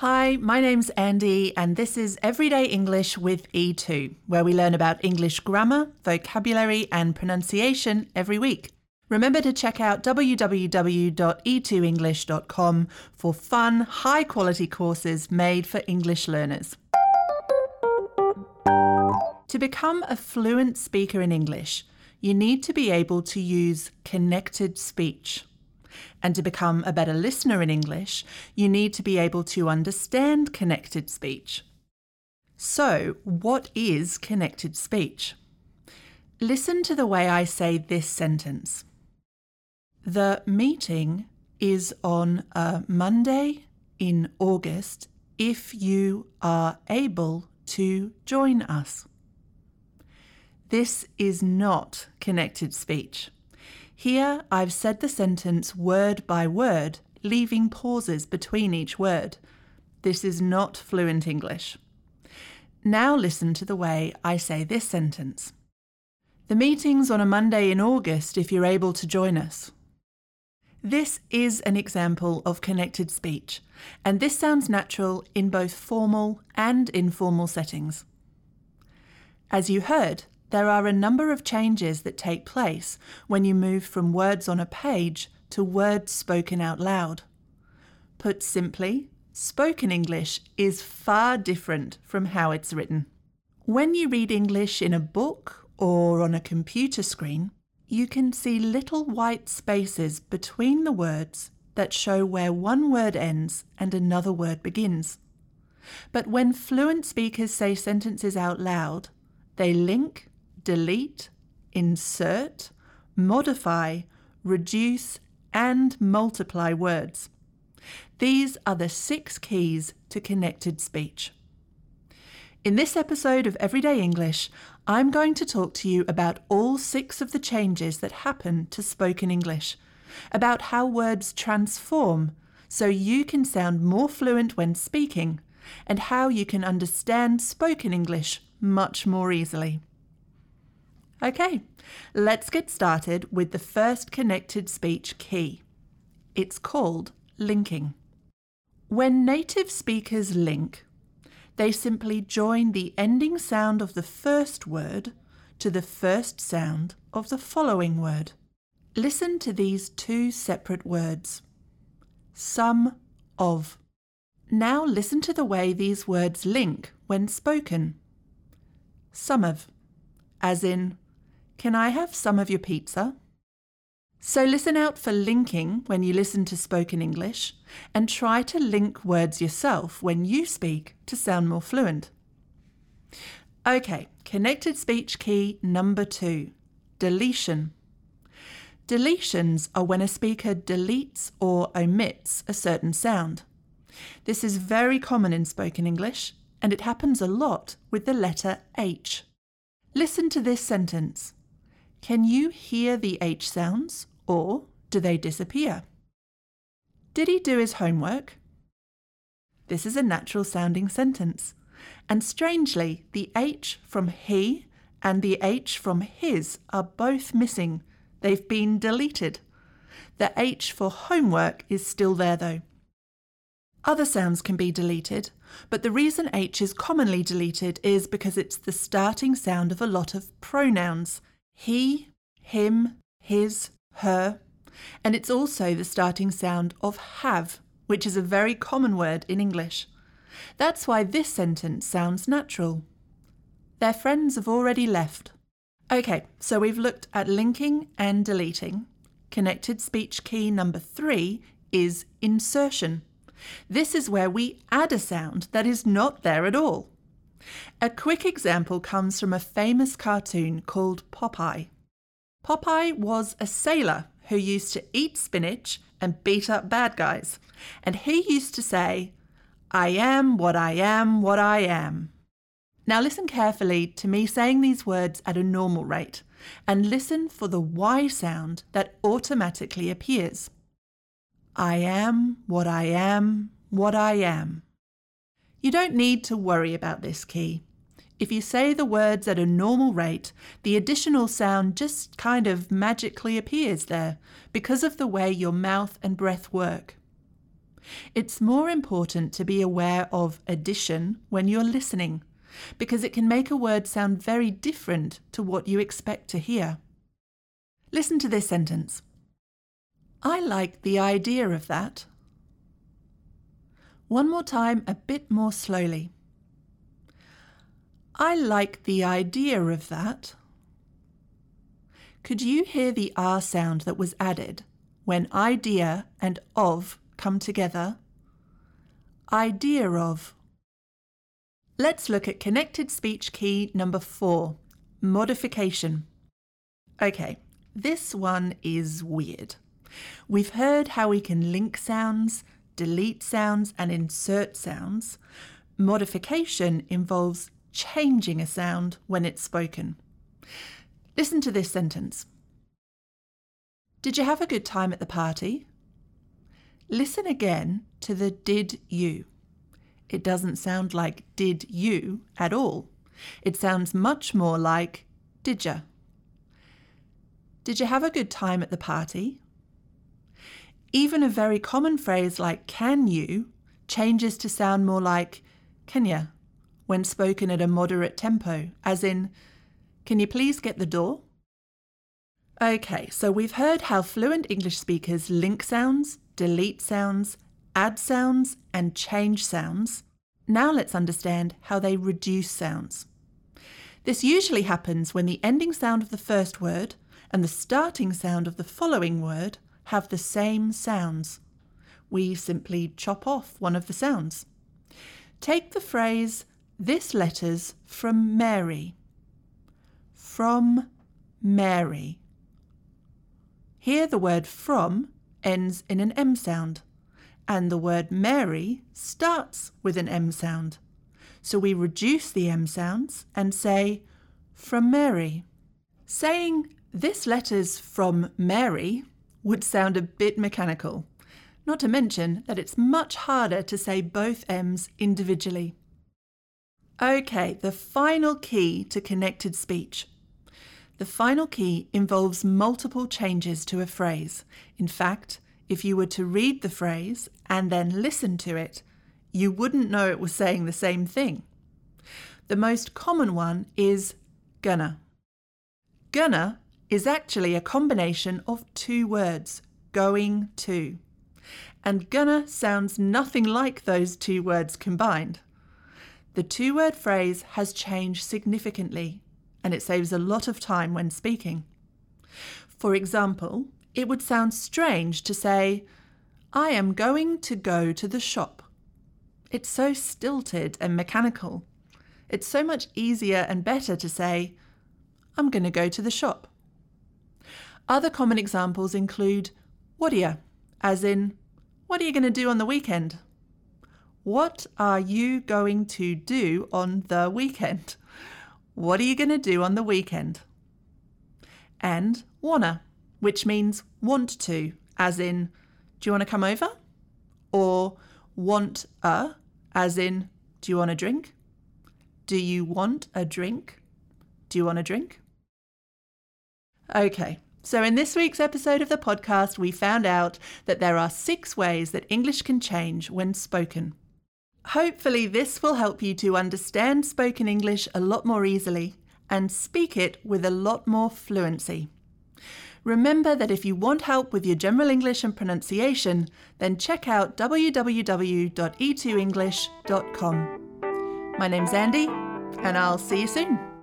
Hi, my name's Andy, and this is Everyday English with E2, where we learn about English grammar, vocabulary, and pronunciation every week. Remember to check out www.e2english.com for fun, high quality courses made for English learners. To become a fluent speaker in English, you need to be able to use connected speech. And to become a better listener in English, you need to be able to understand connected speech. So, what is connected speech? Listen to the way I say this sentence. The meeting is on a Monday in August if you are able to join us. This is not connected speech. Here I've said the sentence word by word, leaving pauses between each word. This is not fluent English. Now listen to the way I say this sentence. The meeting's on a Monday in August if you're able to join us. This is an example of connected speech, and this sounds natural in both formal and informal settings. As you heard, there are a number of changes that take place when you move from words on a page to words spoken out loud. Put simply, spoken English is far different from how it's written. When you read English in a book or on a computer screen, you can see little white spaces between the words that show where one word ends and another word begins. But when fluent speakers say sentences out loud, they link delete, insert, modify, reduce, and multiply words. These are the six keys to connected speech. In this episode of Everyday English, I'm going to talk to you about all six of the changes that happen to spoken English, about how words transform so you can sound more fluent when speaking, and how you can understand spoken English much more easily. Okay, let's get started with the first connected speech key. It's called linking. When native speakers link, they simply join the ending sound of the first word to the first sound of the following word. Listen to these two separate words. Some of. Now listen to the way these words link when spoken. Some of, as in can I have some of your pizza? So listen out for linking when you listen to spoken English and try to link words yourself when you speak to sound more fluent. Okay, connected speech key number two deletion. Deletions are when a speaker deletes or omits a certain sound. This is very common in spoken English and it happens a lot with the letter H. Listen to this sentence. Can you hear the H sounds or do they disappear? Did he do his homework? This is a natural sounding sentence. And strangely, the H from he and the H from his are both missing. They've been deleted. The H for homework is still there though. Other sounds can be deleted, but the reason H is commonly deleted is because it's the starting sound of a lot of pronouns, he, him, his, her, and it's also the starting sound of have, which is a very common word in English. That's why this sentence sounds natural. Their friends have already left. Okay, so we've looked at linking and deleting. Connected speech key number three is insertion. This is where we add a sound that is not there at all. A quick example comes from a famous cartoon called Popeye. Popeye was a sailor who used to eat spinach and beat up bad guys, and he used to say, I am what I am, what I am. Now listen carefully to me saying these words at a normal rate, and listen for the Y sound that automatically appears. I am what I am, what I am. You don't need to worry about this key. If you say the words at a normal rate, the additional sound just kind of magically appears there because of the way your mouth and breath work. It's more important to be aware of addition when you're listening, because it can make a word sound very different to what you expect to hear. Listen to this sentence I like the idea of that. One more time, a bit more slowly. I like the idea of that. Could you hear the R sound that was added when idea and of come together? Idea of. Let's look at connected speech key number four modification. Okay, this one is weird. We've heard how we can link sounds, delete sounds, and insert sounds. Modification involves changing a sound when it's spoken. Listen to this sentence Did you have a good time at the party? Listen again to the did you. It doesn't sound like did you at all. It sounds much more like did. Did you have a good time at the party? Even a very common phrase like can you changes to sound more like can ya when spoken at a moderate tempo, as in can you please get the door? Okay, so we've heard how fluent English speakers link sounds, delete sounds, add sounds, and change sounds. Now let's understand how they reduce sounds. This usually happens when the ending sound of the first word and the starting sound of the following word have the same sounds. We simply chop off one of the sounds. Take the phrase, this letter's from Mary. From Mary. Here the word from ends in an M sound, and the word Mary starts with an M sound. So we reduce the M sounds and say from Mary. Saying this letter's from Mary would sound a bit mechanical, not to mention that it's much harder to say both M's individually. Okay, the final key to connected speech. The final key involves multiple changes to a phrase. In fact, if you were to read the phrase and then listen to it, you wouldn't know it was saying the same thing. The most common one is gonna. Gonna is actually a combination of two words, going to. And gonna sounds nothing like those two words combined. The two word phrase has changed significantly and it saves a lot of time when speaking. For example, it would sound strange to say, I am going to go to the shop. It's so stilted and mechanical. It's so much easier and better to say, I'm going to go to the shop. Other common examples include what are you, as in, what are you going to do on the weekend? What are you going to do on the weekend? What are you going to do on the weekend? And wanna, which means want to, as in, do you want to come over? Or want a, as in, do you want a drink? Do you want a drink? Do you want a drink? Okay, so in this week's episode of the podcast, we found out that there are six ways that English can change when spoken. Hopefully, this will help you to understand spoken English a lot more easily and speak it with a lot more fluency. Remember that if you want help with your general English and pronunciation, then check out www.e2english.com. My name's Andy, and I'll see you soon.